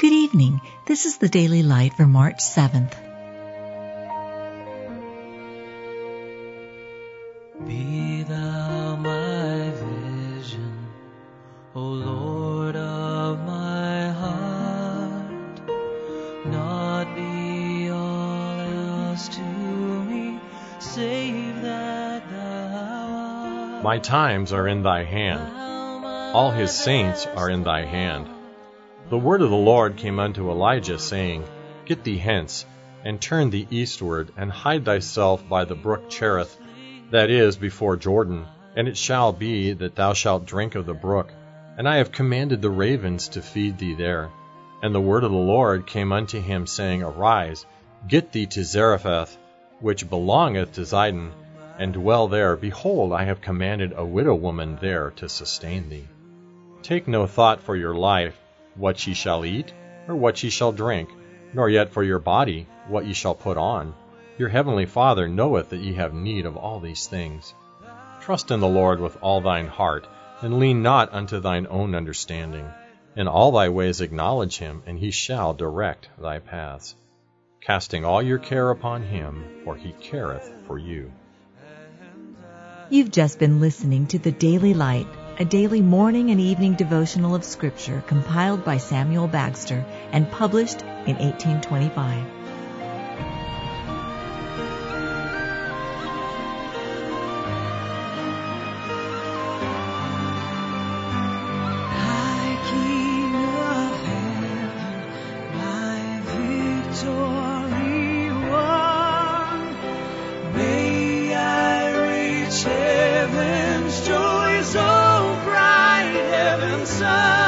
Good evening. This is the Daily Light for March 7th. Be thou my vision, O Lord of my heart, not be all else to me, save that thou art. My times are in thy hand. All his saints are in thy hand. The word of the Lord came unto Elijah, saying, Get thee hence, and turn thee eastward, and hide thyself by the brook Cherith, that is before Jordan. And it shall be that thou shalt drink of the brook, and I have commanded the ravens to feed thee there. And the word of the Lord came unto him, saying, Arise, get thee to Zarephath, which belongeth to Zidon, and dwell there. Behold, I have commanded a widow woman there to sustain thee. Take no thought for your life what ye shall eat, or what ye shall drink, nor yet for your body what ye shall put on. Your heavenly Father knoweth that ye have need of all these things. Trust in the Lord with all thine heart, and lean not unto thine own understanding. In all thy ways acknowledge him, and he shall direct thy paths. Casting all your care upon him, for he careth for you. You've just been listening to the Daily Light a daily morning and evening devotional of Scripture compiled by Samuel Bagster and published in 1825. High King heaven's